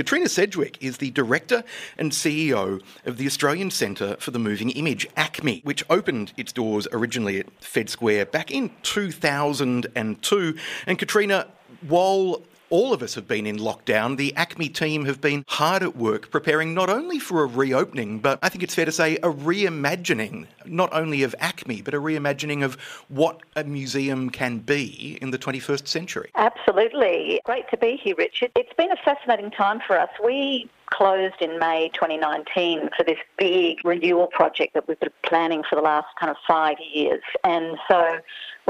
Katrina Sedgwick is the director and CEO of the Australian Centre for the Moving Image, ACMI, which opened its doors originally at Fed Square back in 2002. And Katrina, while all of us have been in lockdown. The ACMI team have been hard at work preparing not only for a reopening, but I think it's fair to say a reimagining, not only of ACMI, but a reimagining of what a museum can be in the 21st century. Absolutely. Great to be here, Richard. It's been a fascinating time for us. We closed in May 2019 for this big renewal project that we've been planning for the last kind of five years. And so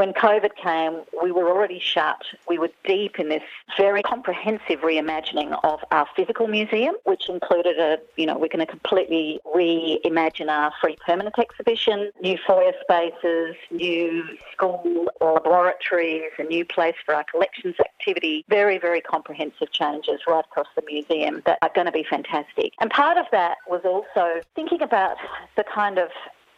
when COVID came, we were already shut. We were deep in this very comprehensive reimagining of our physical museum, which included a, you know, we're going to completely reimagine our free permanent exhibition, new foyer spaces, new school laboratories, a new place for our collections activity. Very, very comprehensive changes right across the museum that are going to be fantastic. And part of that was also thinking about the kind of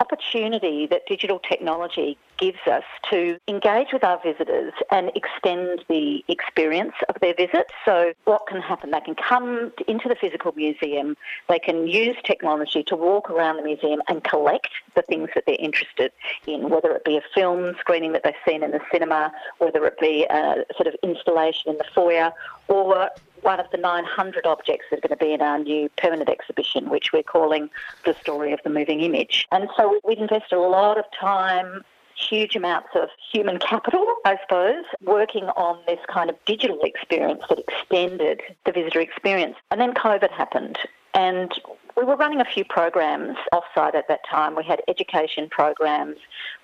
opportunity that digital technology gives us to engage with our visitors and extend the experience of their visit. So, what can happen? They can come into the physical museum, they can use technology to walk around the museum and collect the things that they're interested in, whether it be a film screening that they've seen in the cinema, whether it be a sort of installation in the foyer, or one of the 900 objects that are going to be in our new permanent exhibition, which we're calling The Story of the Moving Image. And so we've invested a lot of time, huge amounts of human capital, I suppose, working on this kind of digital experience that extended the visitor experience. And then COVID happened. And we were running a few programs offsite at that time. We had education programs.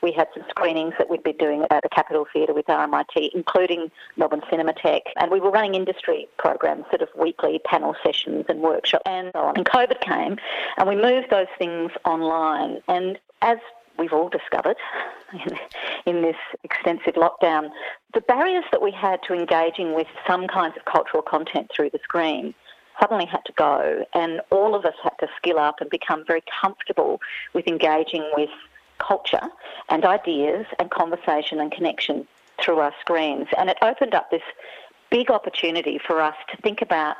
We had some screenings that we'd be doing at the Capitol Theatre with RMIT, including Melbourne Cinematheque. And we were running industry programs, sort of weekly panel sessions and workshops and so on. And COVID came and we moved those things online. And as we've all discovered in, this extensive lockdown, the barriers that we had to engaging with some kinds of cultural content through the screen suddenly had to go, and all of us had to skill up and become very comfortable with engaging with culture and ideas and conversation and connection through our screens. And it opened up this big opportunity for us to think about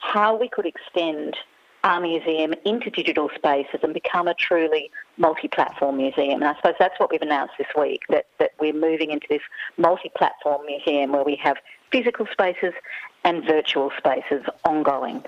how we could extend our museum into digital spaces and become a truly multi-platform museum. And I suppose that's what we've announced this week, that, that we're moving into this multi-platform museum where we have physical spaces and virtual spaces ongoing.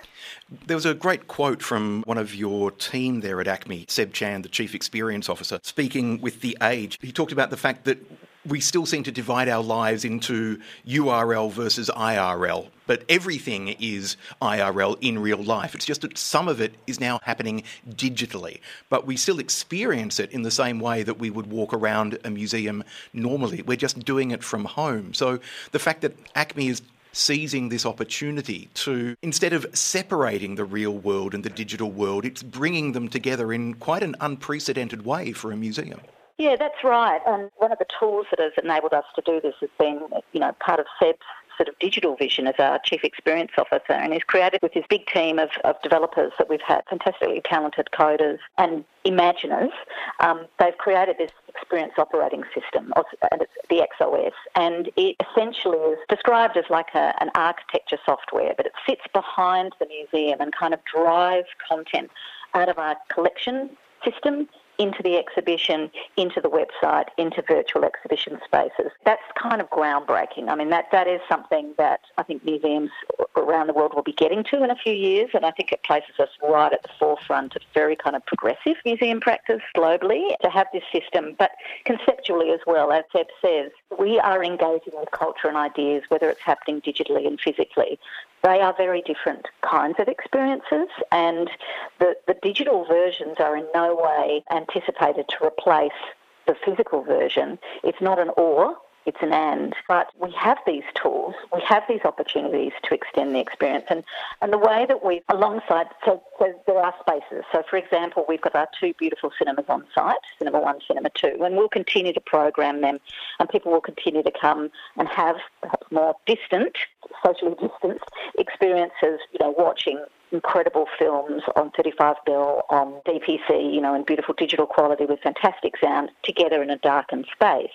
There was a great quote from one of your team there at ACMI, Seb Chan, the Chief Experience Officer, speaking with The Age. He talked about the fact that we still seem to divide our lives into URL versus IRL, but everything is IRL in real life. It's just that some of it is now happening digitally, but we still experience it in the same way that we would walk around a museum normally. We're just doing it from home. So the fact that ACMI is seizing this opportunity to, instead of separating the real world and the digital world, it's bringing them together in quite an unprecedented way for a museum. Yeah, that's right. And one of the tools that has enabled us to do this has been, you know, part of Seb's of digital vision as our chief experience officer and he's created with his big team of, of developers that we've had, fantastically talented coders and imaginers. Um, they've created this experience operating system, and it's the XOS, and it essentially is described as like a, an architecture software, but it sits behind the museum and kind of drives content out of our collection system into the exhibition, into the website, into virtual exhibition spaces. That's kind of groundbreaking. I mean, that, that is something that I think museums around the world will be getting to in a few years, and I think it places us right at the forefront of very kind of progressive museum practice globally to have this system. But conceptually as well, as Seb says, we are engaging with culture and ideas, whether it's happening digitally and physically. They are very different kinds of experiences, and the, the digital versions are in no way anticipated to replace the physical version. It's not an or, it's an and. But we have these tools, we have these opportunities to extend the experience. And, and the way that we, alongside, so, so there are spaces. So, for example, we've got our two beautiful cinemas on site, Cinema 1, Cinema 2, and we'll continue to program them and people will continue to come and have perhaps more distant, socially distanced experiences, you know, watching incredible films on 35 mm on DCP, you know, in beautiful digital quality with fantastic sound together in a darkened space.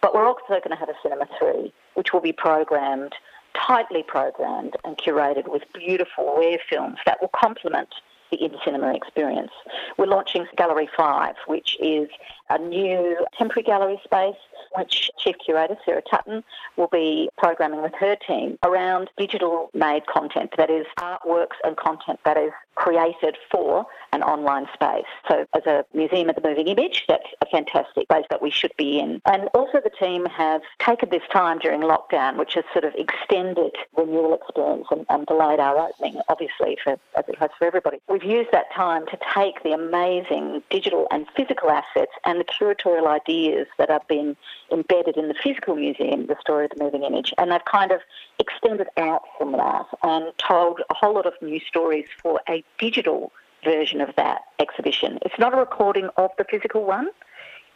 But we're also going to have a Cinema 3, which will be programmed, tightly programmed and curated with beautiful rare films that will complement the in-cinema experience. We're launching Gallery 5, which is a new temporary gallery space which Chief Curator Sarah Tutton will be programming with her team around digital made content, that is, artworks and content that is created for an online space. So, as a museum of the moving image, that's a fantastic space that we should be in. And also, the team have taken this time during lockdown, which has sort of extended renewal experience and, and delayed our opening, obviously, for as it has for everybody. We've used that time to take the amazing digital and physical assets and the curatorial ideas that have been embedded in the physical museum, the story of the moving image, and they've kind of extended out from that and told a whole lot of new stories for a digital version of that exhibition. It's not a recording of the physical one.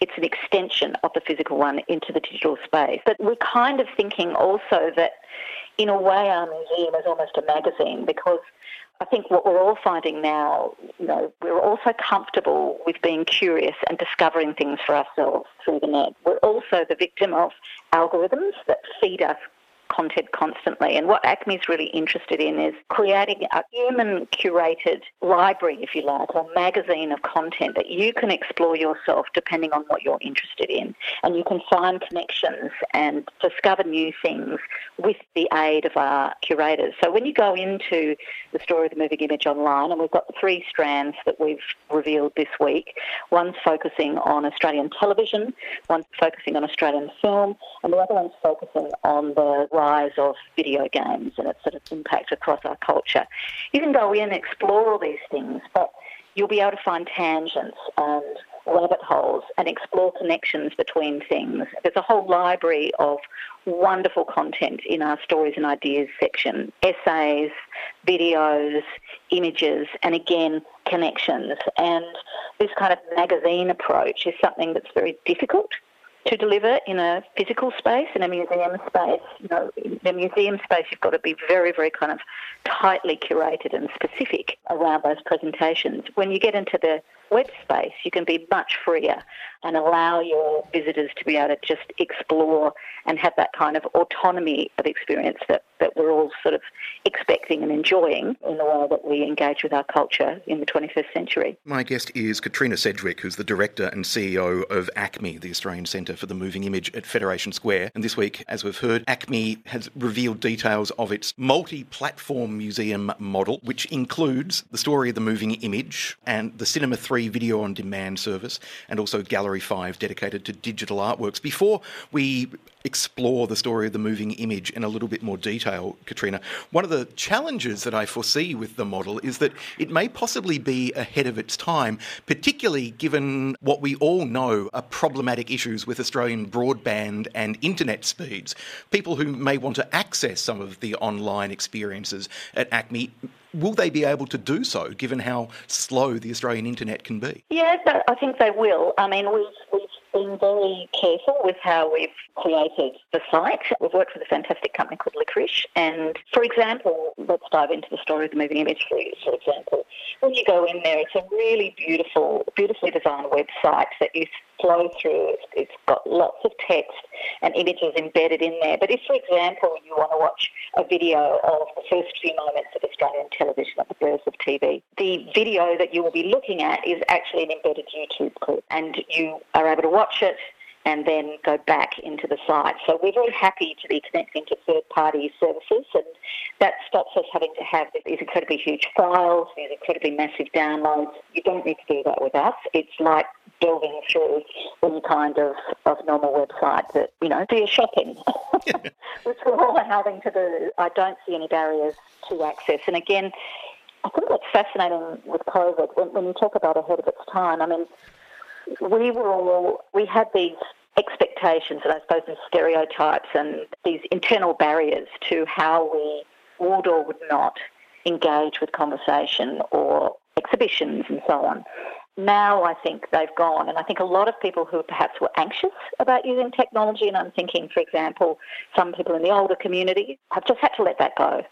It's an extension of the physical one into the digital space. But we're kind of thinking also that, in a way, our museum is almost a magazine because I think what we're all finding now, you know, we're also comfortable with being curious and discovering things for ourselves through the net. We're also the victim of algorithms that feed us content constantly. And what ACMI is really interested in is creating a human curated library, if you like, or magazine of content that you can explore yourself depending on what you're interested in. And you can find connections and discover new things with the aid of our curators. So when you go into the story of the moving image online, and we've got three strands that we've revealed this week, one's focusing on Australian television, one's focusing on Australian film, and the other one's focusing on the rise of video games and its sort of impact across our culture. You can go in and explore all these things, but you'll be able to find tangents and rabbit holes and explore connections between things. There's a whole library of wonderful content in our stories and ideas section essays, videos, images, and again, connections. And this kind of magazine approach is something that's very difficult to deliver in a physical space, in a museum space. You know, in a museum space, you've got to be very, very kind of tightly curated and specific around those presentations. When you get into the web space, you can be much freer and allow your visitors to be able to just explore and have that kind of autonomy of experience that, that we're all sort of expecting and enjoying in the way that we engage with our culture in the 21st century. My guest is Katrina Sedgwick, who's the director and CEO of ACMI, the Australian Centre for the Moving Image at Federation Square. And this week, as we've heard, ACMI has revealed details of its multi platform museum model, which includes the story of the moving image and the Cinema 3 video on demand service, and also Gallery Gallery 5 dedicated to digital artworks. Before we explore the story of the moving image in a little bit more detail, Katrina, one of the challenges that I foresee with the model is that it may possibly be ahead of its time, particularly given what we all know are problematic issues with Australian broadband and internet speeds. People who may want to access some of the online experiences at ACMI will they be able to do so given how slow the Australian internet can be? Yes, I think they will. I mean, we've, we've been very careful with how we've created the site. We've worked with a fantastic company called Liquorice. And for example, let's dive into the story of the moving image for, for example. When you go in there, it's a really beautiful, beautifully designed website that you flow through. It's, got lots of text and images embedded in there. But if, for example, you want to watch a video of the first few moments of Australian television at the birth of TV, the video that you will be looking at is actually an embedded YouTube clip, and you are able to watch it and then go back into the site. So we're very happy to be connecting to third-party services, and that stops us having to have these incredibly huge files, these incredibly massive downloads. You don't need to do that with us. It's like delving through any kind of, of normal website that, you know, do your shopping, which we're all having to do. I don't see any barriers to access. And again, I think what's fascinating with COVID, when, when you talk about ahead of its time, I mean, we were all, we had these expectations and I suppose these stereotypes and these internal barriers to how we would or would not engage with conversation or exhibitions and so on. Now I think they've gone, and I think a lot of people who perhaps were anxious about using technology, and I'm thinking, for example, some people in the older community have just had to let that go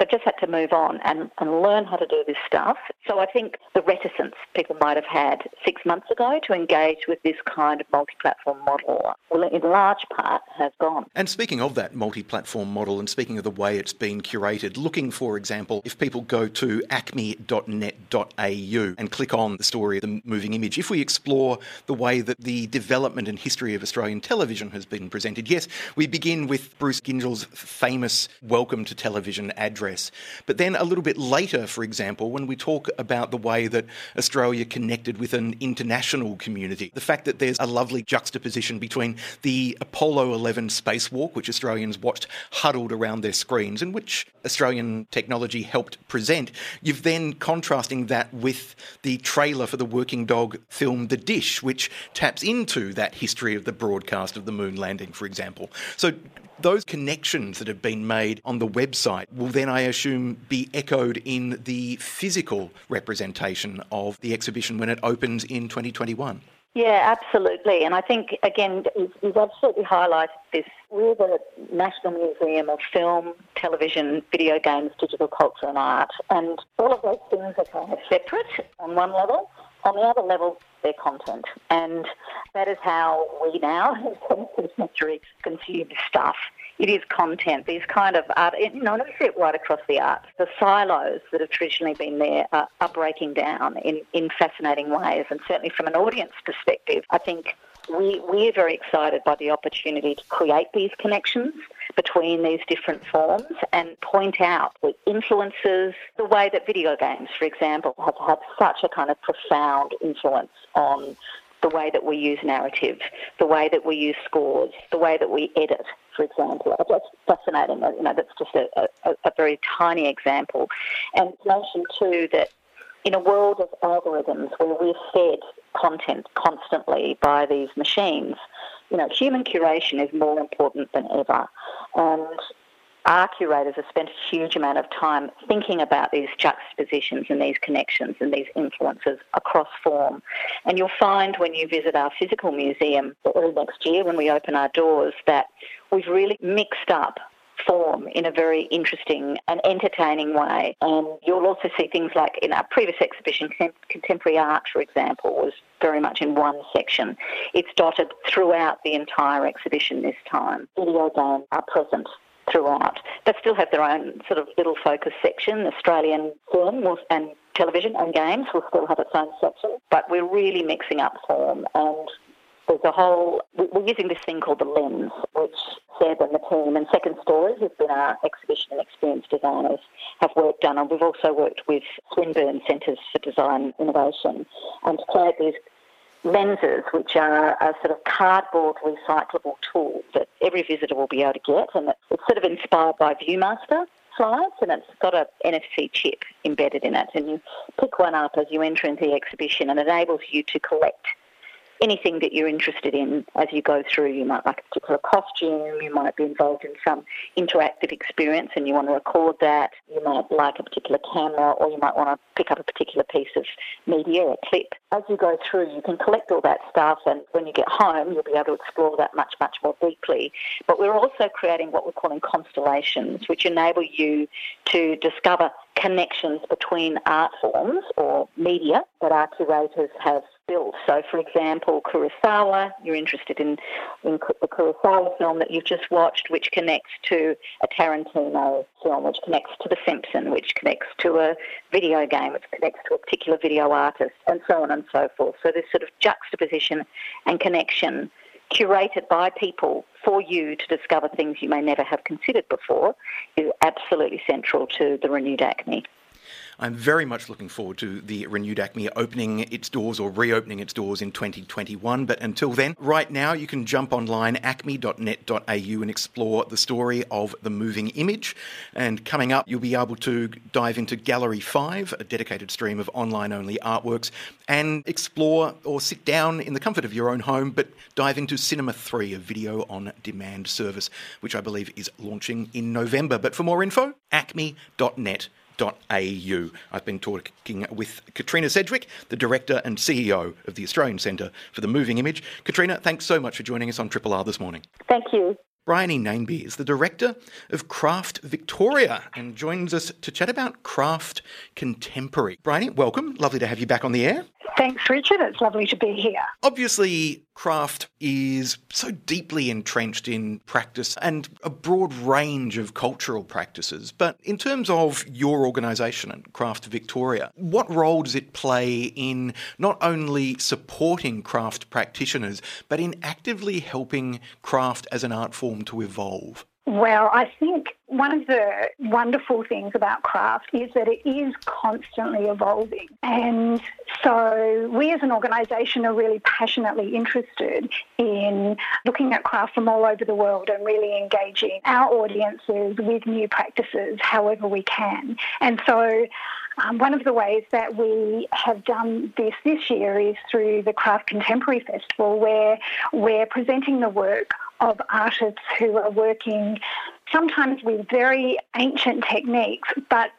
They've just had to move on and, and learn how to do this stuff. So I think the reticence people might have had six months ago to engage with this kind of multi platform model will, in large part, have gone. And speaking of that multi platform model and speaking of the way it's been curated, looking, for example, if people go to acmi.net.au and click on the story of the moving image, if we explore the way that the development and history of Australian television has been presented, yes, we begin with Bruce Gyngell's famous Welcome to Television address press. But then a little bit later, for example, when we talk about the way that Australia connected with an international community, the fact that there's a lovely juxtaposition between the Apollo 11 spacewalk, which Australians watched huddled around their screens, and which Australian technology helped present, you've then contrasting that with the trailer for the Working Dog film The Dish, which taps into that history of the broadcast of the moon landing, for example. So those connections that have been made on the website will then, I assume, be echoed in the physical representation of the exhibition when it opens in 2021. Yeah, absolutely. And I think, again, you've absolutely highlighted this. We're the National Museum of Film, Television, Video Games, Digital Culture and Art. And all of those things are kind of separate on one level. On the other level, their content. And that is how we now, in the 21st century, consume stuff. It is content. These kind of art, you know, and we see it right across the arts. The silos that have traditionally been there are, are breaking down in, in fascinating ways. And certainly from an audience perspective, I think we, we're very excited by the opportunity to create these connections between these different forms and point out the influences, the way that video games, for example, have had such a kind of profound influence on the way that we use narrative, the way that we use scores, the way that we edit, for example. That's fascinating. You know, that's just a, a, a very tiny example. And notion too that in a world of algorithms where we're fed content constantly by these machines, you know, human curation is more important than ever. And our curators have spent a huge amount of time thinking about these juxtapositions and these connections and these influences across form. And you'll find when you visit our physical museum early next year when we open our doors that we've really mixed up form in a very interesting and entertaining way. And you'll also see things like in our previous exhibition, Contemporary Art, for example, was very much in one section. It's dotted throughout the entire exhibition this time. Video games are present throughout. They still have their own sort of little focus section. Australian film and television and games will still have its own section, but we're really mixing up form and there's a whole, we're using this thing called the lens, which Seb and the team and Second Stories has been our exhibition and experience designers have worked on. And we've also worked with Swinburne Centres for Design Innovation and to create these lenses, which are a sort of cardboard recyclable tool that every visitor will be able to get. And it's sort of inspired by Viewmaster slides and it's got a NFC chip embedded in it. And you pick one up as you enter into the exhibition and it enables you to collect anything that you're interested in as you go through. You might like a particular costume, you might be involved in some interactive experience and you want to record that. You might like a particular camera or you might want to pick up a particular piece of media, a clip. As you go through, you can collect all that stuff and when you get home, you'll be able to explore that much, much more deeply. But we're also creating what we're calling constellations, which enable you to discover connections between art forms or media that our curators have built. So, for example, Kurosawa, you're interested in, in the Kurosawa film that you've just watched, which connects to a Tarantino film, which connects to The Simpson, which connects to a video game, which connects to a particular video artist, and so on and so forth. So, this sort of juxtaposition and connection curated by people for you to discover things you may never have considered before is absolutely central to the renewed ACMI. I'm very much looking forward to the renewed ACMI opening its doors or reopening its doors in 2021. But until then, right now you can jump online acmi.net.au and explore the story of the moving image. And coming up, you'll be able to dive into Gallery 5, a dedicated stream of online only artworks, and explore or sit down in the comfort of your own home, but dive into Cinema 3, a video on demand service, which I believe is launching in November. But for more info, acmi.net au. I've been talking with Katrina Sedgwick, the Director and CEO of the Australian Centre for the Moving Image. Katrina, thanks so much for joining us on Triple R this morning. Thank you. Bryony Nainby is the director of Craft Victoria and joins us to chat about craft contemporary. Bryony, welcome. Lovely to have you back on the air. Thanks, Richard. It's lovely to be here. Obviously, craft is so deeply entrenched in practice and a broad range of cultural practices. But in terms of your organisation and Craft Victoria, what role does it play in not only supporting craft practitioners, but in actively helping craft as an art form to evolve? Well, I think one of the wonderful things about craft is that it is constantly evolving. And so we as an organisation are really passionately interested in looking at craft from all over the world and really engaging our audiences with new practices however we can. And so um, one of the ways that we have done this this year is through the Craft Contemporary Festival, where we're presenting the work of artists who are working sometimes with very ancient techniques, but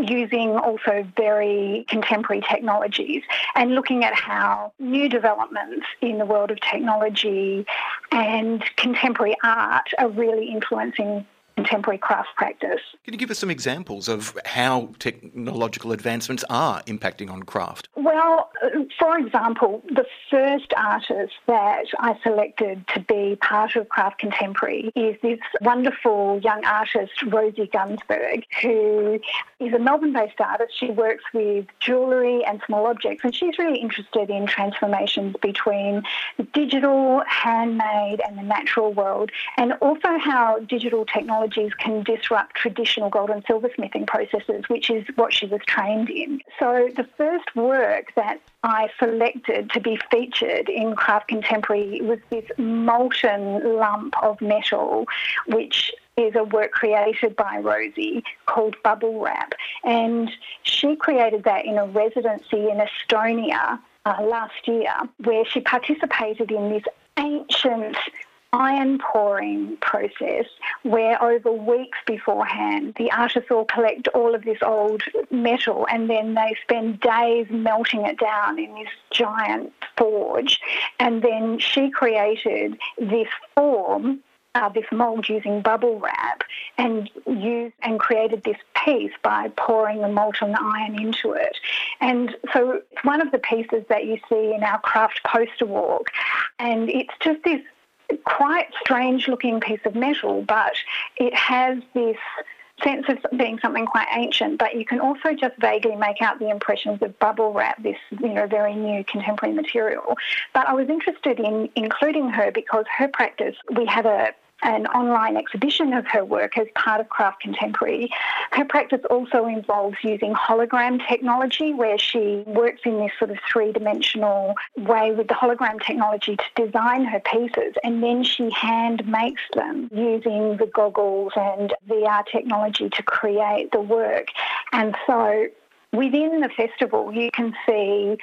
using also very contemporary technologies and looking at how new developments in the world of technology and contemporary art are really influencing contemporary craft practice. Can you give us some examples of how technological advancements are impacting on craft? Well, for example, the first artist that I selected to be part of Craft Contemporary is this wonderful young artist, Rosie Gunsberg, who is a Melbourne based artist. She works with jewellery and small objects, and she's really interested in transformations between digital, handmade, and the natural world, and also how digital technology technologies can disrupt traditional gold and silversmithing processes, which is what she was trained in. So the first work that I selected to be featured in Craft Contemporary was this molten lump of metal, which is a work created by Rosie called Bubble Wrap. And she created that in a residency in Estonia uh, last year, where she participated in this ancient iron pouring process where over weeks beforehand the artists all collect all of this old metal and then they spend days melting it down in this giant forge and then she created this form uh, this mold using bubble wrap and used and created this piece by pouring the molten iron into it. And so it's one of the pieces that you see in our craft poster walk. And it's just this quite strange looking piece of metal, but it has this sense of being something quite ancient, but you can also just vaguely make out the impressions of bubble wrap, this you know very new contemporary material. But I was interested in including her because her practice, we have a an online exhibition of her work as part of Craft Contemporary. Her practice also involves using hologram technology, where she works in this sort of three dimensional way with the hologram technology to design her pieces, and then she hand makes them using the goggles and VR technology to create the work. And so within the festival, you can see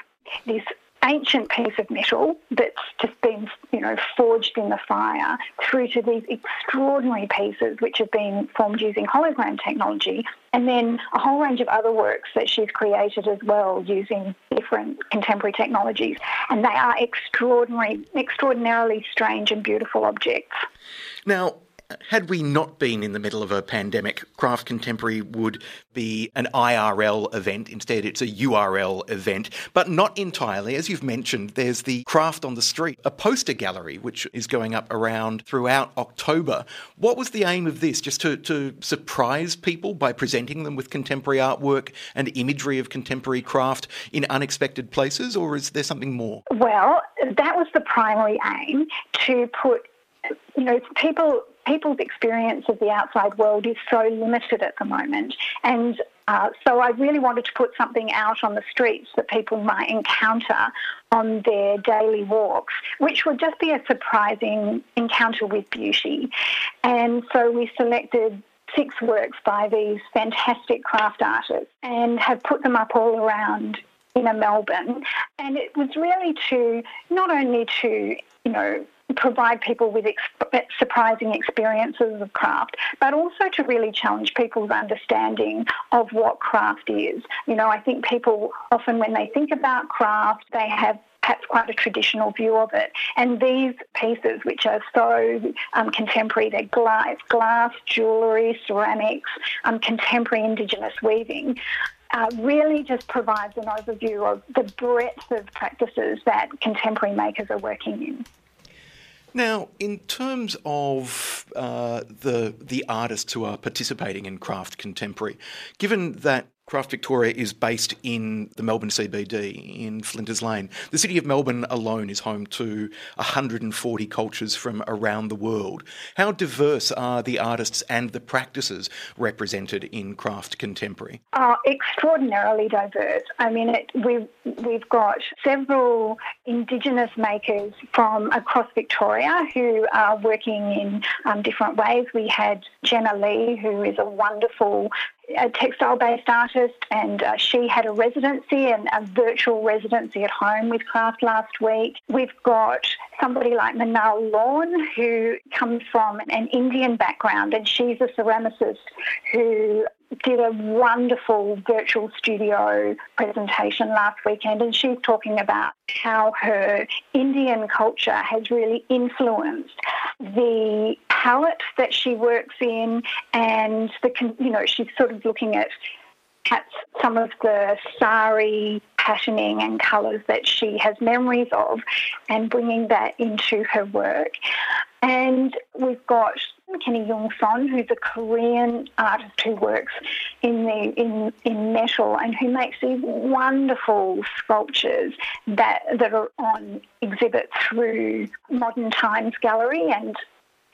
this ancient piece of metal that's just been, you know, forged in the fire through to these extraordinary pieces which have been formed using hologram technology, and then a whole range of other works that she's created as well using different contemporary technologies. And they are extraordinary, extraordinarily strange and beautiful objects. Now, had we not been in the middle of a pandemic, Craft Contemporary would be an IRL event. Instead, it's a URL event, but not entirely. As you've mentioned, there's the Craft on the Street, a poster gallery, which is going up around throughout October. What was the aim of this? Just to, to surprise people by presenting them with contemporary artwork and imagery of contemporary craft in unexpected places, or is there something more? Well, that was the primary aim to put you know, people people's experience of the outside world is so limited at the moment, and Uh, so I really wanted to put something out on the streets that people might encounter on their daily walks, which would just be a surprising encounter with beauty. And so we selected six works by these fantastic craft artists and have put them up all around inner Melbourne. And it was really to not only to, you know, provide people with ex- surprising experiences of craft, but also to really challenge people's understanding of what craft is. You know, I think people often, when they think about craft, they have perhaps quite a traditional view of it. And these pieces, which are so um, contemporary, they're glass, glass jewellery, ceramics, um, contemporary Indigenous weaving, uh, really just provides an overview of the breadth of practices that contemporary makers are working in. Now, in terms of uh, the the artists who are participating in Craft Contemporary, given that Craft Victoria is based in the Melbourne CBD in Flinders Lane. The City of Melbourne alone is home to 140 cultures from around the world. How diverse are the artists and the practices represented in Craft Contemporary? Uh, extraordinarily diverse. I mean, it, we've, we've got several Indigenous makers from across Victoria who are working in um, different ways. We had Jenna Lee, who is a wonderful a textile based artist, and uh, she had a residency and a virtual residency at home with craft last week. We've got somebody like Manal Lawn, who comes from an Indian background, and she's a ceramicist who did a wonderful virtual studio presentation last weekend, and she's talking about how her Indian culture has really influenced the palette that she works in, and the you know she's sort of looking at at some of the sari patterning and colours that she has memories of and bringing that into her work. And we've got Kenny Jung Son, who's a Korean artist who works in the in in metal and who makes these wonderful sculptures that that are on exhibit through Modern Times Gallery and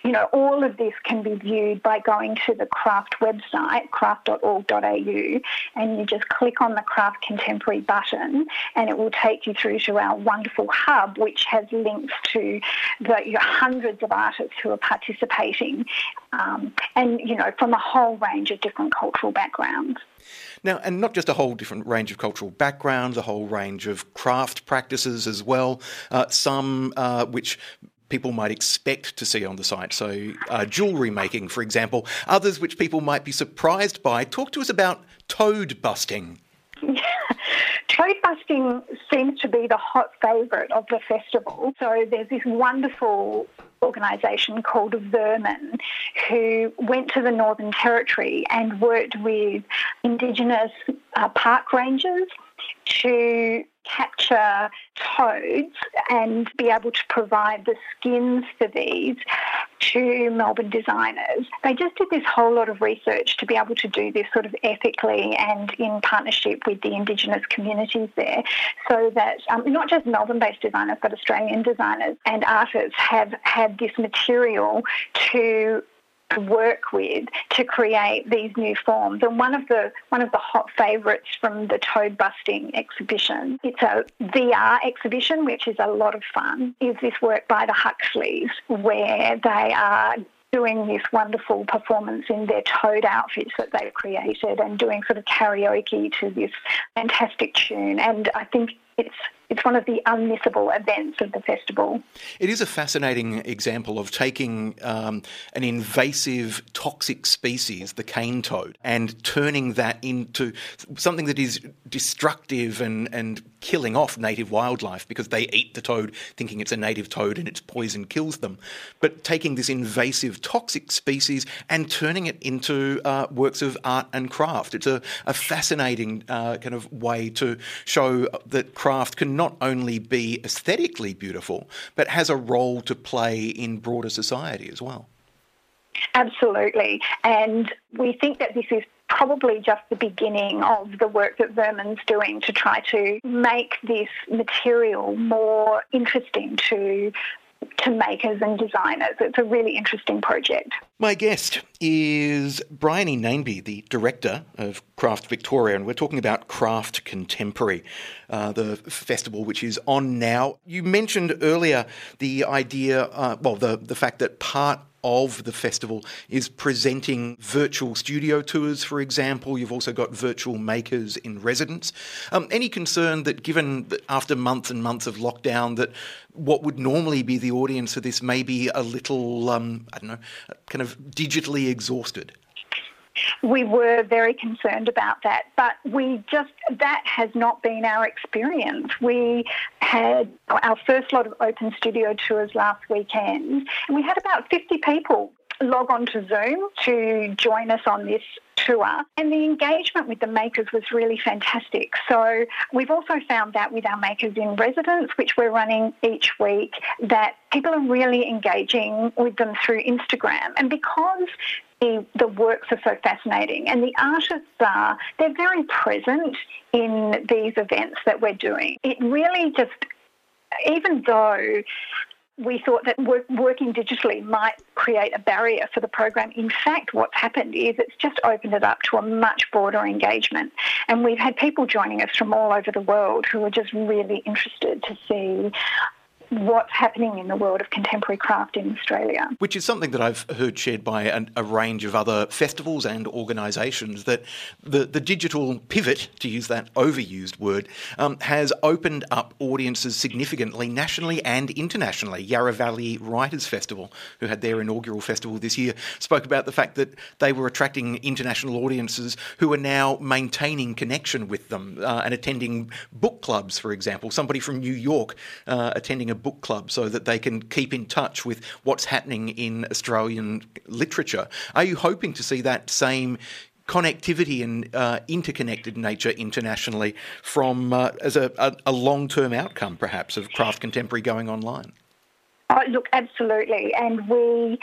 you know, all of this can be viewed by going to the craft website, craft.org.au, and you just click on the Craft Contemporary button, and it will take you through to our wonderful hub, which has links to the hundreds of artists who are participating, um, and you know, from a whole range of different cultural backgrounds. Now, and not just a whole different range of cultural backgrounds, a whole range of craft practices as well, uh, some uh, which people might expect to see on the site. So, uh, jewellery making, for example, others which people might be surprised by. Talk to us about toad busting. Toad busting seems to be the hot favourite of the festival. So there's this wonderful organisation called Vermin who went to the Northern Territory and worked with Indigenous uh, park rangers to capture toads and be able to provide the skins for these to Melbourne designers. They just did this whole lot of research to be able to do this sort of ethically and in partnership with the Indigenous communities there so that um, not just Melbourne based designers but Australian designers and artists have had this material to work with to create these new forms. And one of the one of the hot favourites from the toad busting exhibition, it's a VR exhibition, which is a lot of fun, is this work by the Huxleys, where they are doing this wonderful performance in their toad outfits that they've created and doing sort of karaoke to this fantastic tune. And I think it's it's one of the unmissable events of the festival. It is a fascinating example of taking um, an invasive toxic species, the cane toad, and turning that into something that is destructive and, and killing off native wildlife because they eat the toad thinking it's a native toad and its poison kills them. But taking this invasive toxic species and turning it into uh, works of art and craft. It's a, a fascinating uh, kind of way to show that craft can not only be aesthetically beautiful, but has a role to play in broader society as well. Absolutely. And we think that this is probably just the beginning of the work that Vermin's doing to try to make this material more interesting to to makers and designers. It's a really interesting project. My guest is Bryony Nainby, the director of Craft Victoria, and we're talking about Craft Contemporary, uh, the festival which is on now. You mentioned earlier the idea, uh, well, the, the fact that part of the festival is presenting virtual studio tours, for example. You've also got virtual makers in residence. Um, any concern that, given that after months and months of lockdown, that what would normally be the audience for this may be a little, um, I don't know, kind of digitally exhausted? We were very concerned about that, but we just, that has not been our experience. We had our first lot of open studio tours last weekend, and we had about 50 people log on to Zoom to join us on this tour. And the engagement with the makers was really fantastic. So we've also found that with our makers in residence, which we're running each week, that people are really engaging with them through Instagram. And because the, the works are so fascinating and the artists are, they're very present in these events that we're doing. It really just, even though we thought that work, working digitally might create a barrier for the program. In fact, what's happened is it's just opened it up to a much broader engagement. And we've had people joining us from all over the world who are just really interested to see what's happening in the world of contemporary craft in Australia. Which is something that I've heard shared by a, a range of other festivals and organisations that the, the digital pivot, to use that overused word, um, has opened up audiences significantly nationally and internationally. Yarra Valley Writers Festival, who had their inaugural festival this year, spoke about the fact that they were attracting international audiences who are now maintaining connection with them uh, and attending book clubs, for example. Somebody from New York uh, attending a book club so that they can keep in touch with what's happening in Australian literature. Are you hoping to see that same connectivity and uh, interconnected nature internationally from uh, as a, a, a long term outcome, perhaps, of craft contemporary going online? Oh, look, absolutely. And we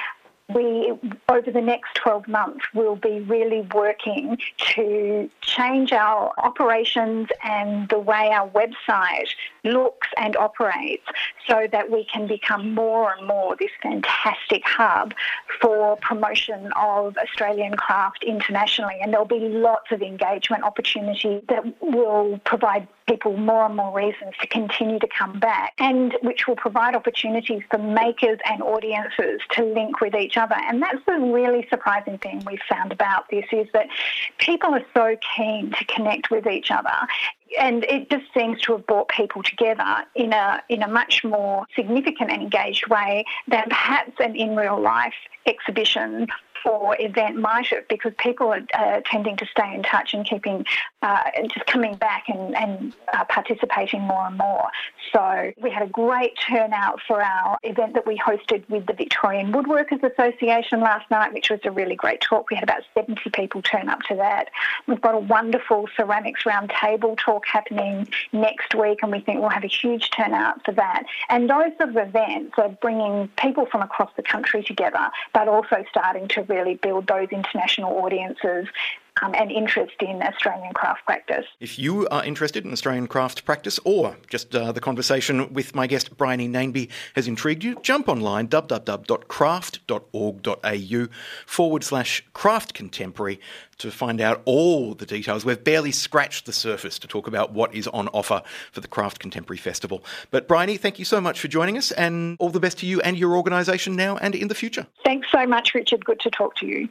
we, over the next 12 months, will be really working to change our operations and the way our website looks and operates so that we can become more and more this fantastic hub for promotion of Australian craft internationally. And there'll be lots of engagement opportunities that will provide people more and more reasons to continue to come back and which will provide opportunities for makers and audiences to link with each other. And that's the really surprising thing we've found about this is that people are so keen to connect with each other and it just seems to have brought people together in a in a much more significant and engaged way than perhaps an in real life exhibition or event might have because people are uh, tending to stay in touch and keeping uh, just coming back and, and uh, participating more and more. So we had a great turnout for our event that we hosted with the Victorian Woodworkers Association last night, which was a really great talk. We had about 70 people turn up to that. We've got a wonderful ceramics roundtable talk happening next week, and we think we'll have a huge turnout for that. And those sort of events are bringing people from across the country together, but also starting to really build those international audiences um, and interest in Australian craft practice. If you are interested in Australian craft practice or just uh, the conversation with my guest Bryony Nainby has intrigued you, jump online www.craft.org.au forward slash craft contemporary to find out all the details. We've barely scratched the surface to talk about what is on offer for the Craft Contemporary Festival. But Bryony, thank you so much for joining us and all the best to you and your organisation now and in the future. Thanks so much, Richard. Good to talk to you.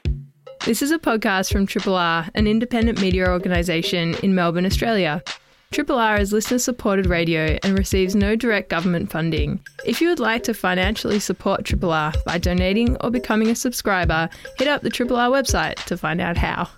This is a podcast from Triple R, an independent media organisation in Melbourne, Australia. Triple R is listener supported radio and receives no direct government funding. If you would like to financially support Triple R by donating or becoming a subscriber, hit up the Triple R website to find out how.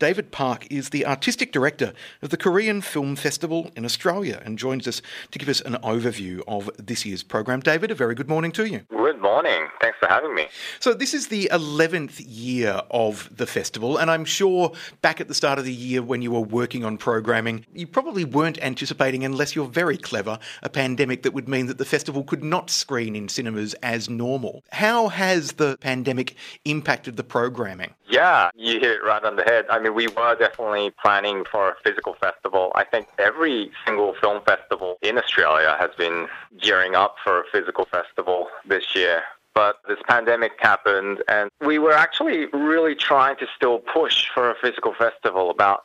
David Park is the artistic director of the Korean Film Festival in Australia and joins us to give us an overview of this year's program. David, a very good morning to you. Good morning. Thanks for having me. So, this is the 11th year of the festival, and I'm sure back at the start of the year when you were working on programming, you probably weren't anticipating, unless you're very clever, a pandemic that would mean that the festival could not screen in cinemas as normal. How has the pandemic impacted the programming? Yeah, you hit it right on the head. I mean, we were definitely planning for a physical festival. I think every single film festival in Australia has been gearing up for a physical festival this year. But this pandemic happened, and we were actually really trying to still push for a physical festival about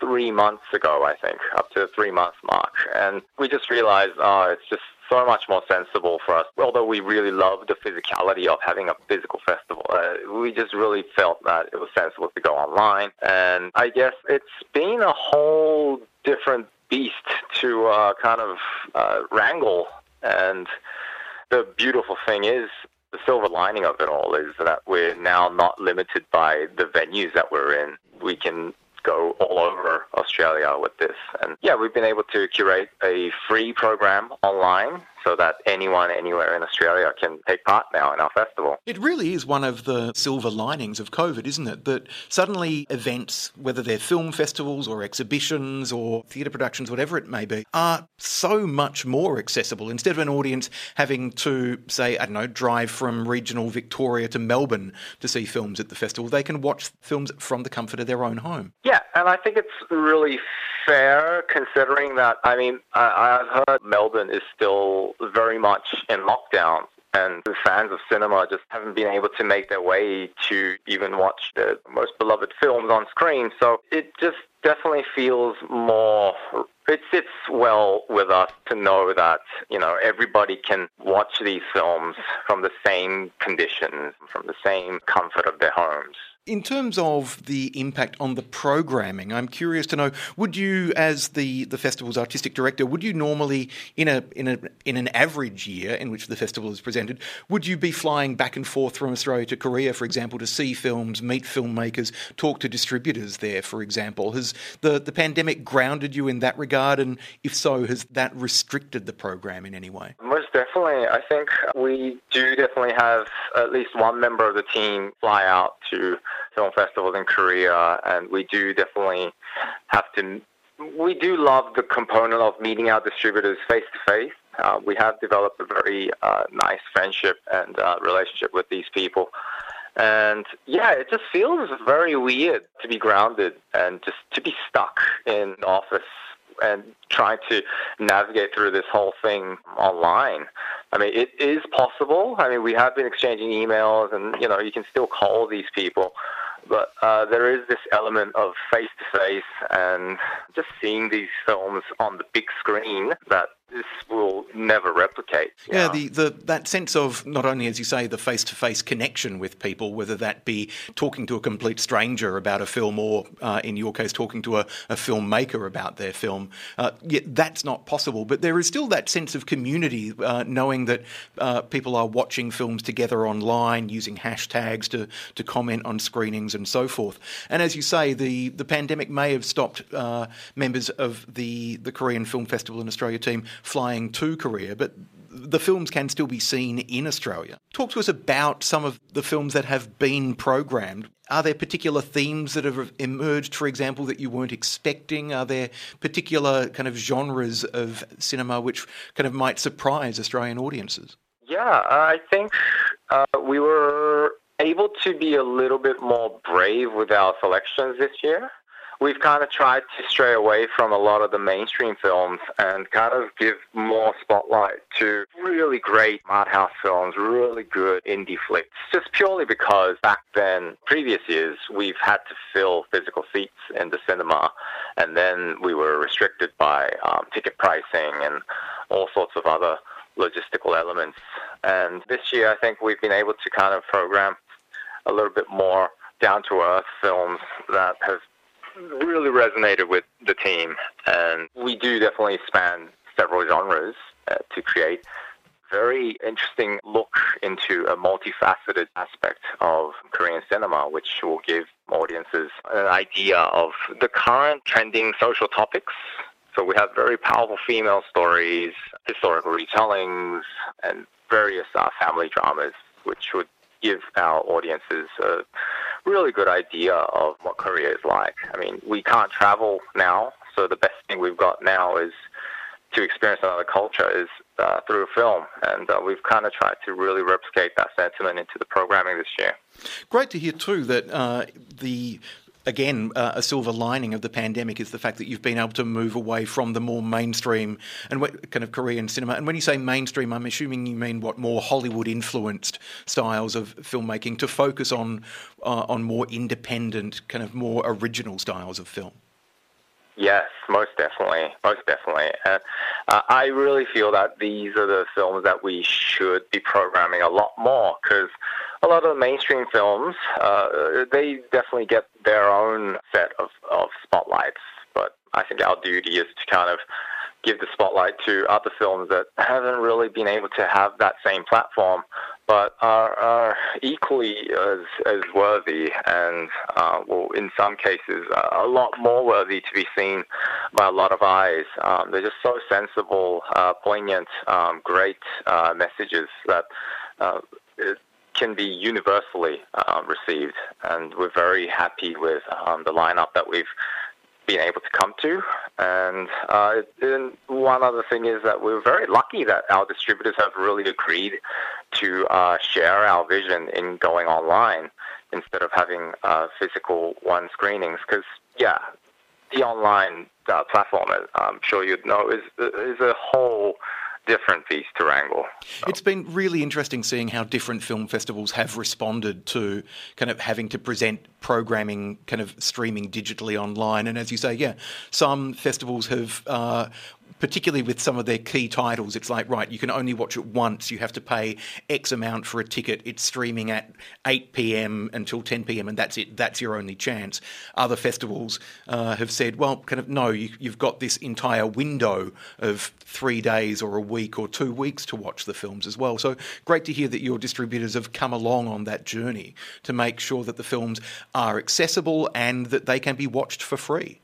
three months ago, I think, up to the three month mark. And we just realized, oh, it's just so much more sensible for us. Although we really love the physicality of having a physical festival, uh, we just really felt that it was sensible to go online. And I guess it's been a whole different beast to uh, kind of uh, wrangle. And the beautiful thing is, the silver lining of it all is that we're now not limited by the venues that we're in. We can go all over Australia with this. And yeah, we've been able to curate a free program online so that anyone anywhere in Australia can take part now in our festival. It really is one of the silver linings of COVID, isn't it? That suddenly events, whether they're film festivals or exhibitions or theatre productions, whatever it may be, are so much more accessible. Instead of an audience having to, say, I don't know, drive from regional Victoria to Melbourne to see films at the festival, they can watch films from the comfort of their own home. Yeah, and I think it's really fair considering that, I mean, I, I've heard Melbourne is still very much in lockdown and the fans of cinema just haven't been able to make their way to even watch the most beloved films on screen. So it just definitely feels more it sits well with us to know that you know everybody can watch these films from the same conditions from the same comfort of their homes in terms of the impact on the programming, I'm curious to know: Would you, as the, the festival's artistic director, would you normally, in a in a in an average year in which the festival is presented, would you be flying back and forth from Australia to Korea, for example, to see films, meet filmmakers, talk to distributors there, for example? Has the the pandemic grounded you in that regard, and if so, has that restricted the program in any way? Most definitely. I think we do definitely have at least one member of the team fly out to film festivals in Korea, and we do definitely have to. We do love the component of meeting our distributors face to face. We have developed a very uh, nice friendship and uh, relationship with these people. And yeah, it just feels very weird to be grounded and just to be stuck in office and trying to navigate through this whole thing online. I mean, it is possible. I mean, we have been exchanging emails, and you know, you can still call these people, but uh, there is this element of face to face and just seeing these films on the big screen that this will never replicate. Yeah, the, the that sense of not only, as you say, the face to face connection with people, whether that be talking to a complete stranger about a film or, uh, in your case, talking to a, a filmmaker about their film, uh, yet that's not possible. But there is still that sense of community, uh, knowing that uh, people are watching films together online, using hashtags to, to comment on screenings and so forth. And as you say, the, the pandemic may have stopped uh, members of the, the Korean Film Festival in Australia team flying to Korea, but the films can still be seen in Australia. Talk to us about some of the films that have been programmed. Are there particular themes that have emerged, for example, that you weren't expecting? Are there particular kind of genres of cinema which kind of might surprise Australian audiences? Yeah, I think uh, we were able to be a little bit more brave with our selections this year we've kind of tried to stray away from a lot of the mainstream films and kind of give more spotlight to really great art house films, really good indie flicks. Just purely because back then, previous years, we've had to fill physical seats in the cinema, and then we were restricted by um, ticket pricing and all sorts of other logistical elements. And this year, I think we've been able to kind of program a little bit more down to earth films that have really resonated with the team, and we do definitely span several genres uh, to create very interesting look into a multifaceted aspect of Korean cinema, which will give audiences an idea of the current trending social topics. So we have very powerful female stories, historical retellings, and various uh, family dramas, which would give our audiences a really good idea of what Korea is like. I mean, we can't travel now, so the best thing we've got now is to experience another culture is uh, through film, and uh, we've kind of tried to really replicate that sentiment into the programming this year. Great to hear too that uh, the again, uh, a silver lining of the pandemic is the fact that you've been able to move away from the more mainstream and what, kind of Korean cinema. And when you say mainstream, I'm assuming you mean what more Hollywood influenced styles of filmmaking to focus on uh, on more independent, kind of more original styles of film. Yes, most definitely, most definitely. And uh, I really feel that these are the films that we should be programming a lot more because a lot of the mainstream films, uh, they definitely get their own set of, of spotlights. But I think our duty is to kind of give the spotlight to other films that haven't really been able to have that same platform, but are, are equally as, as worthy and, uh, well, in some cases, a lot more worthy to be seen by a lot of eyes. Um, they're just so sensible, uh, poignant, um, great uh, messages that uh, can be universally uh, received, and we're very happy with um, the lineup that we've been able to come to. And, uh, and one other thing is that we're very lucky that our distributors have really agreed to uh, share our vision in going online instead of having uh, physical one screenings. Because yeah, the online uh, platform, I'm sure you'd know, is is a whole different piece to wrangle. So. It's been really interesting seeing how different film festivals have responded to kind of having to present programming kind of streaming digitally online. And as you say, yeah, some festivals have uh, particularly with some of their key titles, it's like, right, you can only watch it once. You have to pay X amount for a ticket. It's streaming at 8 p.m. until 10 p.m., and that's it. That's your only chance. Other festivals uh, have said, well, kind of, no, you, you've got this entire window of three days or a week or two weeks to watch the films as well. So great to hear that your distributors have come along on that journey to make sure that the films are accessible and that they can be watched for free.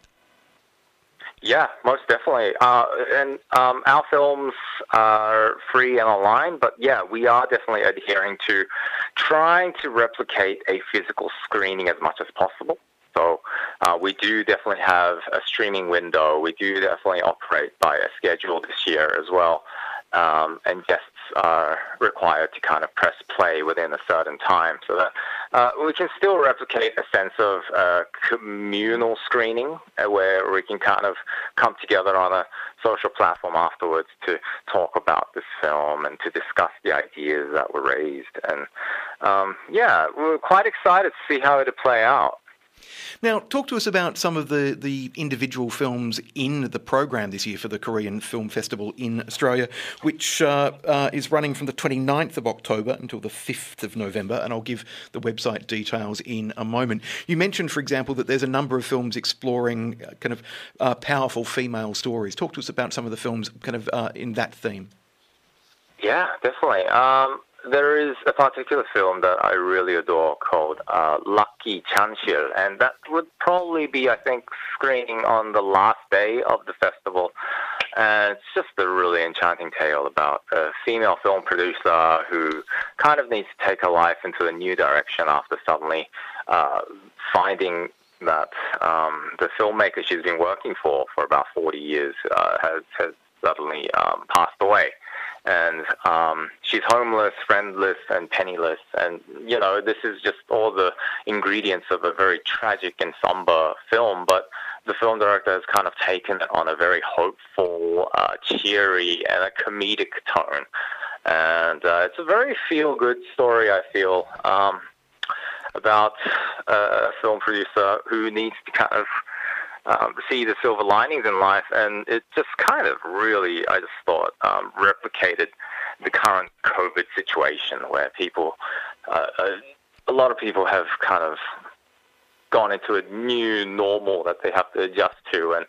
Yeah, most definitely. Uh, and um, our films are free and online, but yeah, we are definitely adhering to trying to replicate a physical screening as much as possible. So uh, we do definitely have a streaming window. We do definitely operate by a schedule this year as well um, and guests are required to kind of press play within a certain time so that uh, we can still replicate a sense of uh, communal screening uh, where we can kind of come together on a social platform afterwards to talk about this film and to discuss the ideas that were raised. And um, yeah, we're quite excited to see how it'll play out. Now, talk to us about some of the, the individual films in the program this year for the Korean Film Festival in Australia, which uh, uh, is running from the 29th of October until the 5th of November, and I'll give the website details in a moment. You mentioned, for example, that there's a number of films exploring uh, kind of uh, powerful female stories. Talk to us about some of the films kind of uh, in that theme. Yeah, definitely. Um, there is a particular film that I really adore called uh, Lucky Chansil, and that would probably be, I think, screening on the last day of the festival. And it's just a really enchanting tale about a female film producer who kind of needs to take her life into a new direction after suddenly uh, finding that um, the filmmaker she's been working for for about 40 years uh, has, has suddenly um, passed away and um, she's homeless, friendless, and penniless. And you know, this is just all the ingredients of a very tragic and somber film. But the film director has kind of taken it on a very hopeful, uh, cheery, and a comedic tone. And uh, it's a very feel-good story. I feel. Um, about a film producer who needs to kind of um, see the silver linings in life, and it just kind of really, I just thought, um, replicated the current COVID situation where people, uh, uh, a lot of people have kind of gone into a new normal that they have to adjust to, and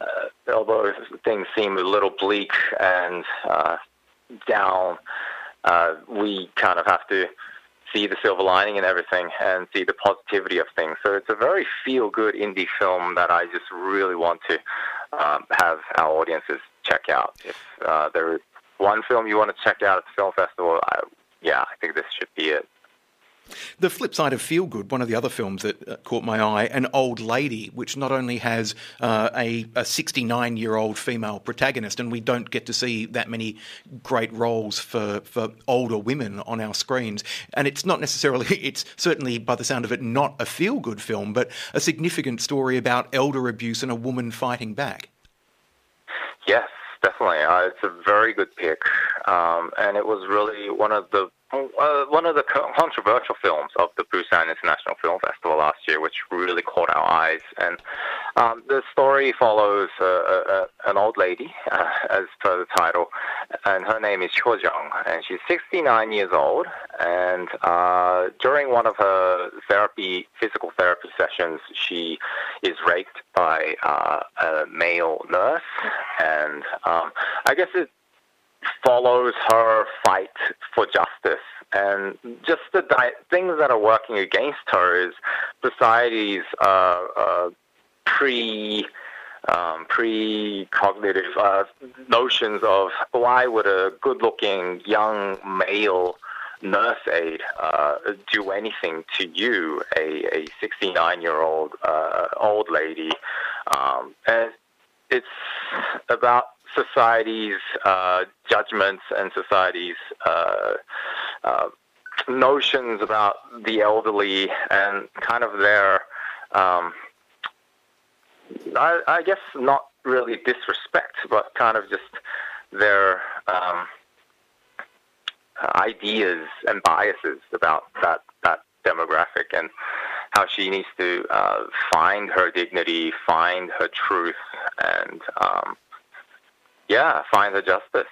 uh, although things seem a little bleak and uh, down, uh, we kind of have to see the silver lining in everything and see the positivity of things. So it's a very feel good indie film that I just really want to um, have our audiences check out. If uh, there is one film you want to check out at the film festival, I, yeah, I think this should be it. The flip side of Feel Good, one of the other films that uh, caught my eye, An Old Lady, which not only has uh, a 69 year old female protagonist, and we don't get to see that many great roles for, for older women on our screens. And it's not necessarily, it's certainly by the sound of it, not a feel good film, but a significant story about elder abuse and a woman fighting back. Yes, definitely. Uh, it's a very good pick. Um, and it was really one of the uh, one of the controversial films of the Busan International Film Festival last year, which really caught our eyes. And um, the story follows uh, uh, an old lady, uh, as per the title, and her name is Cho Jung, and she's 69 years old. And uh, during one of her therapy, physical therapy sessions, she is raped by uh, a male nurse, and um, I guess it follows her fight for justice. And just the di- things that are working against her is society's uh, uh, pre um, pre-cognitive uh, notions of why would a good-looking young male nurse aide uh, do anything to you, a 69-year-old uh, old lady, um, and it's about society's uh, judgments and society's uh, uh, notions about the elderly and kind of their, um, I, I, guess, not really disrespect, but kind of just their um, ideas and biases about that that demographic and how she needs to uh, find her dignity, find her truth, and um, yeah, find the justice.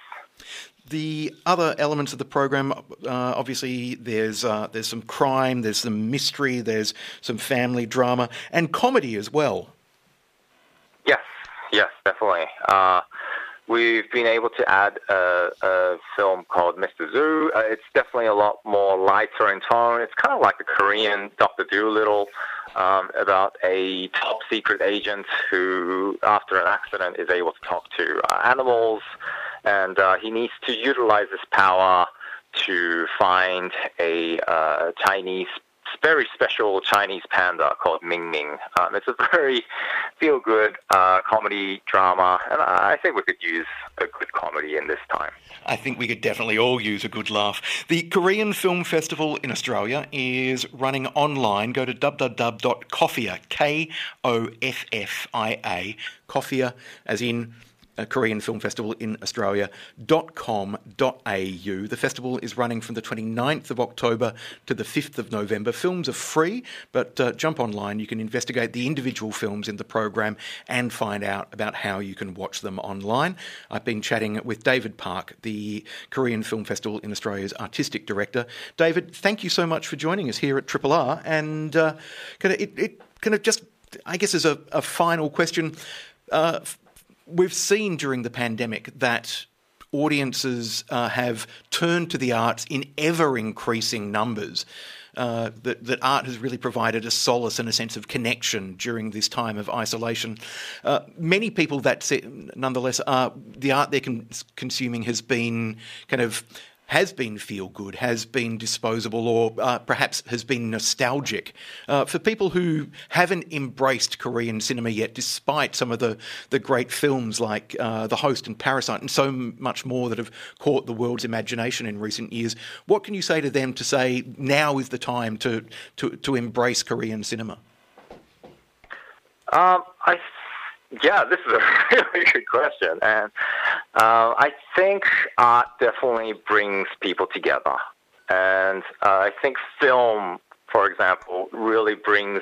The other elements of the program, uh, obviously, there's uh, there's some crime, there's some mystery, there's some family drama, and comedy as well. Yes, yes, definitely. Uh, we've been able to add a, a film called Mr. Zoo. Uh, it's definitely a lot more lighter in tone. It's kind of like a Korean Doctor Dolittle um, about a top secret agent who, after an accident, is able to talk to uh, animals, and uh, he needs to utilize this power to find a uh, Chinese very special Chinese panda called Ming Ming. Um, it's a very feel good uh, comedy drama, and I think we could use a good comedy in this time. I think we could definitely all use a good laugh. The Korean Film Festival in Australia is running online. Go to www.koffia, K O F F I A, Koffia, as in Korean Film Festival in Australia.com.au. The festival is running from the 29th of October to the 5th of November. Films are free, but uh, jump online. You can investigate the individual films in the program and find out about how you can watch them online. I've been chatting with David Park, the Korean Film Festival in Australia's artistic director. David, thank you so much for joining us here at Triple R. And uh, kind of, it, it kind of just, I guess, as a, a final question. Uh, we've seen during the pandemic that audiences uh, have turned to the arts in ever increasing numbers. Uh, that, that art has really provided a solace and a sense of connection during this time of isolation. Uh, many people that nonetheless, are, the art they're con- consuming has been kind of has been feel good, has been disposable, or uh, perhaps has been nostalgic. Uh, for people who haven't embraced Korean cinema yet, despite some of the, the great films like uh, The Host and Parasite and so much more that have caught the world's imagination in recent years, what can you say to them to say now is the time to, to, to embrace Korean cinema? Um, I yeah, this is a really good question, and uh, I think art definitely brings people together, and uh, I think film, for example, really brings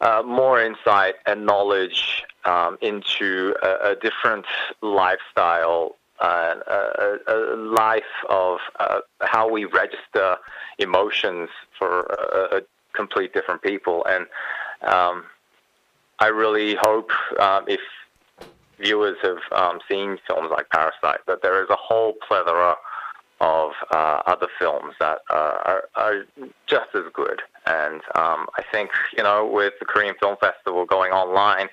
uh, more insight and knowledge um, into a, a, different lifestyle, uh, a, a, life of uh, how we register emotions for a complete different people, and um, I really hope um, if viewers have um, seen films like Parasite that there is a whole plethora of uh, other films that uh, are, are, just as good. And um, I think, you know, with the Korean Film Festival going online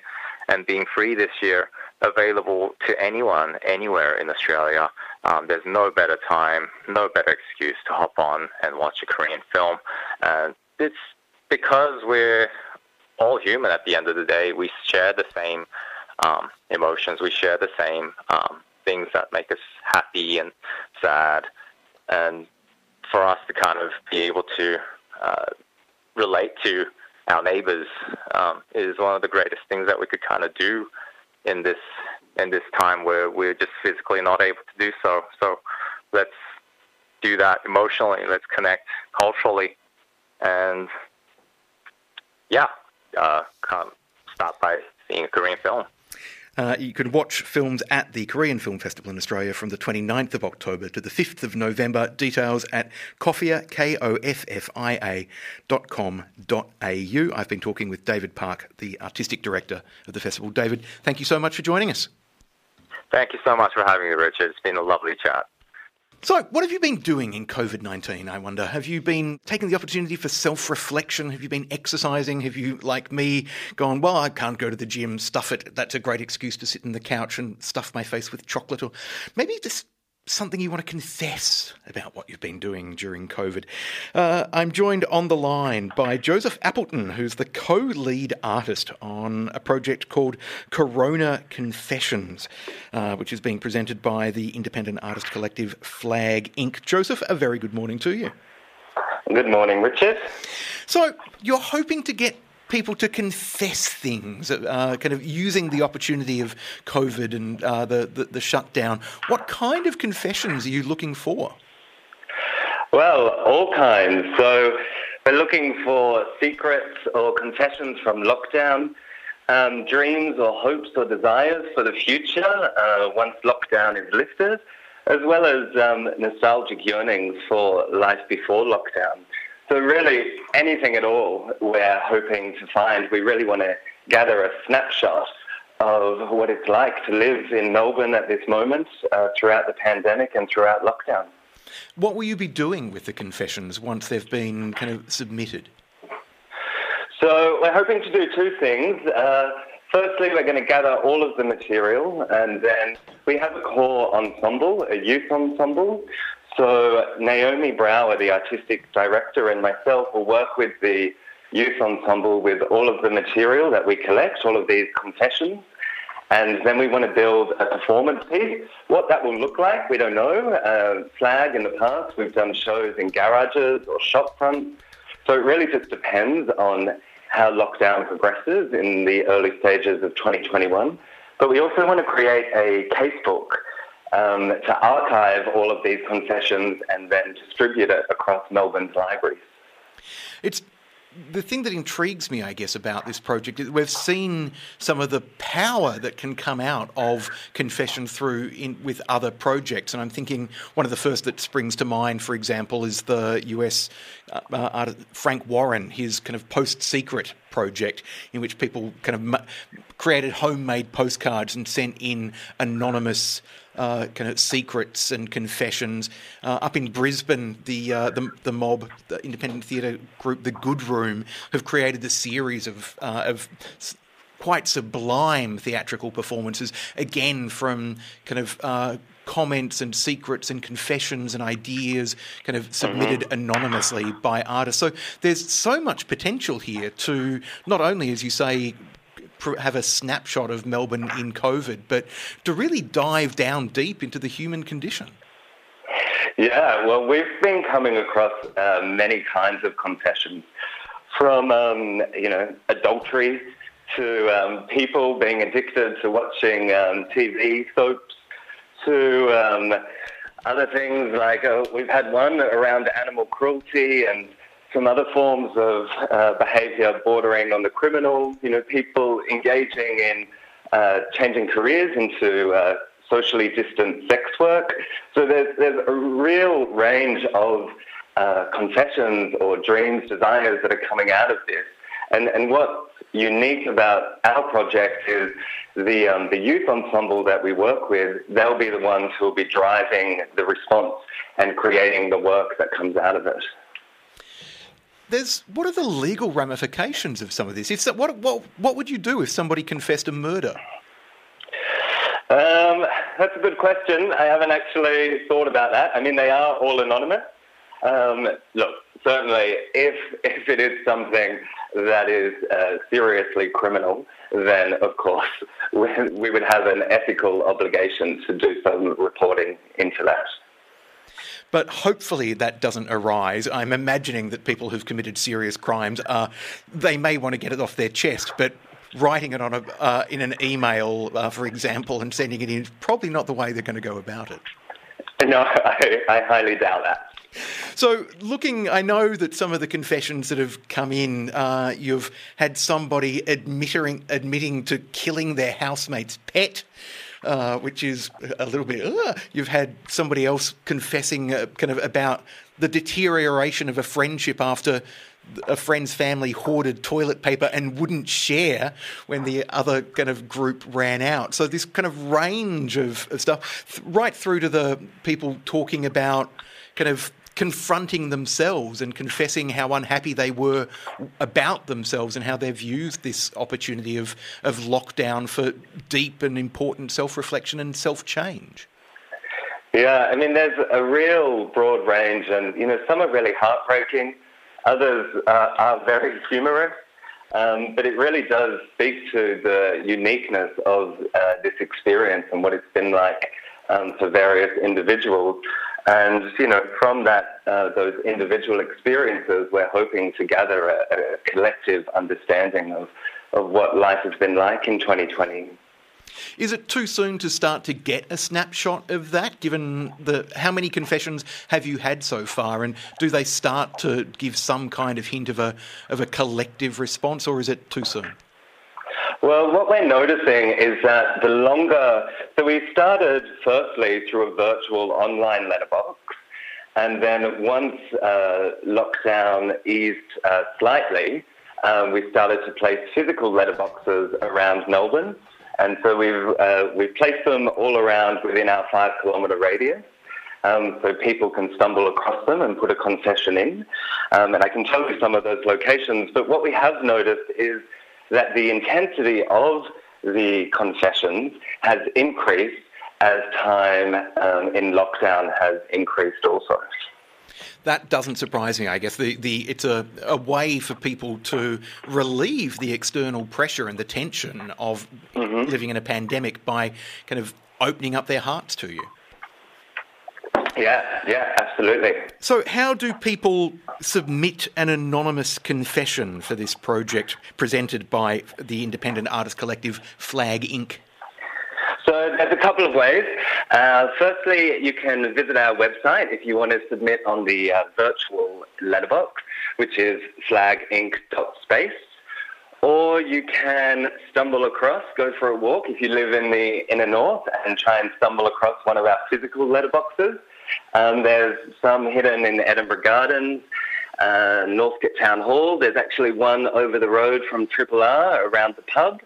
and being free this year, available to anyone, anywhere in Australia, um, there's no better time, no better excuse to hop on and watch a Korean film. And it's because we're all human at the end of the day. We share the same um, emotions, we share the same um, things that make us happy and sad and for us to kind of be able to uh, relate to our neighbors um, is one of the greatest things that we could kind of do in this in this time where we're just physically not able to do so. So let's do that emotionally. Let's connect culturally, and yeah, uh, start by seeing a Korean film. Uh, you can watch films at the Korean Film Festival in Australia from the 29th of October to the 5th of November. Details at koffia, K-O-F-F-I-A dot com dot au. I've been talking with David Park, the artistic director of the festival. David, thank you so much for joining us. Thank you so much for having me, Richard. It's been a lovely chat. So, what have you been doing in COVID 19? I wonder. Have you been taking the opportunity for self reflection? Have you been exercising? Have you, like me, gone, well, I can't go to the gym, stuff it. That's a great excuse to sit in the couch and stuff my face with chocolate? Or maybe just something you want to confess about what you've been doing during COVID. Uh, I'm joined on the line by Joseph Appleton, who's the co lead artist on a project called Corona Confessions, uh, which is being presented by the independent artist collective Flag Inc. Joseph, a very good morning to you. Good morning, Richard. So, you're hoping to get people to confess things, uh, kind of using the opportunity of COVID and uh, the, the, the shutdown. What kind of confessions are you looking for? Well, all kinds. So we're looking for secrets or confessions from lockdown, um, dreams or hopes or desires for the future uh, once lockdown is lifted, as well as um, nostalgic yearnings for life before lockdown. So really, anything at all we're hoping to find. We really want to gather a snapshot of what it's like to live in Melbourne at this moment uh, throughout the pandemic and throughout lockdown. What will you be doing with the confessions once they've been kind of submitted? So we're hoping to do two things. Uh, firstly, we're going to gather all of the material, and then we have a core ensemble, a youth ensemble, so Naomi Brower, the artistic director, and myself will work with the youth ensemble with all of the material that we collect, all of these confessions. And then we want to build a performance piece. What that will look like, we don't know. Uh, flag in the past, we've done shows in garages or shop fronts. So it really just depends on how lockdown progresses in the early stages of 2021. But we also want to create a casebook um, to archive all of these confessions and then distribute it across Melbourne's libraries. It's the thing that intrigues me, I guess, about this project is we've seen some of the power that can come out of confession through in, with other projects, and I'm thinking one of the first that springs to mind, for example, is the U.S. Uh, uh, Frank Warren, his kind of PostSecret project, in which people kind of created homemade postcards and sent in anonymous uh, kind of secrets and confessions. Uh, up in Brisbane, the, uh, the, the mob, the independent theatre group, the Good Room, have created a series of uh, of quite sublime theatrical performances, again from kind of uh, comments and secrets and confessions and ideas kind of submitted mm-hmm. anonymously by artists. So there's so much potential here to not only, as you say, have a snapshot of Melbourne in COVID, but to really dive down deep into the human condition. Yeah, well, we've been coming across uh, many kinds of confessions, from um, you know adultery to um, people being addicted to watching um, TV soaps, to um, other things like uh, we've had one around animal cruelty and some other forms of uh, behaviour bordering on the criminal, you know, people engaging in uh, changing careers into uh, socially distant sex work. So there's, there's a real range of uh, confessions or dreams, desires that are coming out of this. And, and what's unique about our project is the, um, the youth ensemble that we work with, they'll be the ones who will be driving the response and creating the work that comes out of it. There's what are the legal ramifications of some of this? If so, what what what would you do if somebody confessed a murder? Um, that's a good question. I haven't actually thought about that. I mean, they are all anonymous. Um, look, certainly, if if it is something that is uh, seriously criminal, then of course we, we would have an ethical obligation to do some reporting into that. But hopefully that doesn't arise. I'm imagining that people who've committed serious crimes are, they may want to get it off their chest, but writing it on a, uh, in an email, uh, for example, and sending it in is probably not the way they're going to go about it. No, I, I highly doubt that. So, looking, I know that some of the confessions that have come in, uh, you've had somebody admitting admitting to killing their housemate's pet. Uh, which is a little bit. Uh, you've had somebody else confessing uh, kind of about the deterioration of a friendship after a friend's family hoarded toilet paper and wouldn't share when the other kind of group ran out. So this kind of range of, of stuff, right through to the people talking about kind of confronting themselves and confessing how unhappy they were about themselves and how they've used this opportunity of, of lockdown for deep and important self reflection and self change. Yeah, I mean, there's a real broad range, and you know, some are really heartbreaking, others uh, are very humorous. Um, but it really does speak to the uniqueness of uh, this experience and what it's been like um, for various individuals. And you know, from that, uh, those individual experiences, we're hoping to gather a, a, collective understanding of, of what life has been like in 2020. Is it too soon to start to get a snapshot of that? Given the how many confessions have you had so far, and do they start to give some kind of hint of a of a collective response, or is it too soon? Well, what we're noticing is that the longer, so we started firstly through a virtual online letterbox, and then once uh, lockdown eased uh, slightly, um, we started to place physical letterboxes around Melbourne, and so we've uh, we've placed them all around within our five kilometre radius. Um, so people can stumble across them and put a concession in. Um, and I can tell you some of those locations. But what we have noticed is that the intensity of the confessions has increased as time um, in lockdown has increased also. That doesn't surprise me. I guess the, the it's a, a way for people to relieve the external pressure and the tension of mm-hmm. living in a pandemic by kind of opening up their hearts to you. Yeah, yeah, absolutely. So, how do people submit an anonymous confession for this project presented by the independent artist collective Flag Inc.? So there's a couple of ways. Uh, firstly, you can visit our website if you want to submit on the uh, virtual letterbox, which is flaginc.space. Or you can stumble across, go for a walk if you live in the inner north and try and stumble across one of our physical letterboxes. Um, there's some hidden in Edinburgh Gardens, uh, Northcote Town Hall. There's actually one over the road from Triple R around the pub.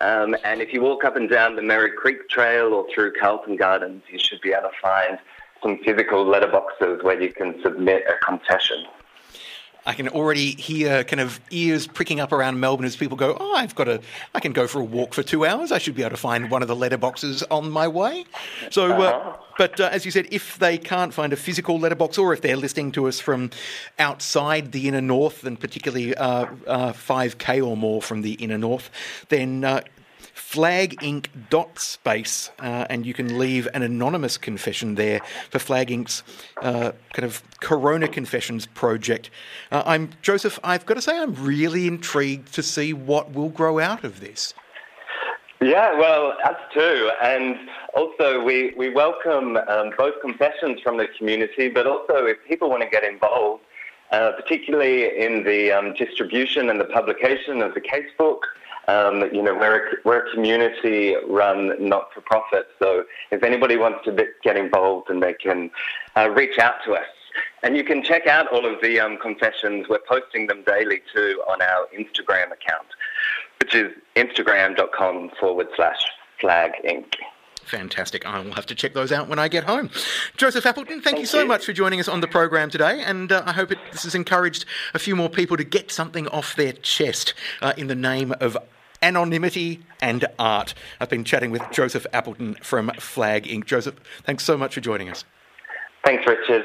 Um, and if you walk up and down the Merri Creek Trail or through Carlton Gardens, you should be able to find some physical letterboxes where you can submit a confession. I can already hear kind of ears pricking up around Melbourne as people go, "Oh, I've got a, I can go for a walk for two hours. I should be able to find one of the letterboxes on my way." So, uh, uh-huh. but uh, as you said, if they can't find a physical letterbox, or if they're listening to us from outside the inner north, and particularly uh, 5k uh, or more from the inner north, then uh, flaginc.space, uh, and you can leave an anonymous confession there for Flag Inc's uh, kind of Corona Confessions project. Uh, I'm Joseph. I've got to say, I'm really intrigued to see what will grow out of this. Yeah, well, us too. And also, we, we welcome um, both confessions from the community, but also if people want to get involved, uh, particularly in the um, distribution and the publication of the casebook, um, you know, we're a, we're a community-run not-for-profit, so if anybody wants to get involved, and they can uh, reach out to us And you can check out all of the um, confessions. We're posting them daily too on our Instagram account, which is instagram.com forward slash flag inc. Fantastic. I will have to check those out when I get home. Joseph Appleton, thank, Thank you so you. much for joining us on the program today, and uh, I hope it, this has encouraged a few more people to get something off their chest uh, in the name of anonymity and art. I've been chatting with Joseph Appleton from Flag Inc. Joseph, thanks so much for joining us. Thanks, Richard.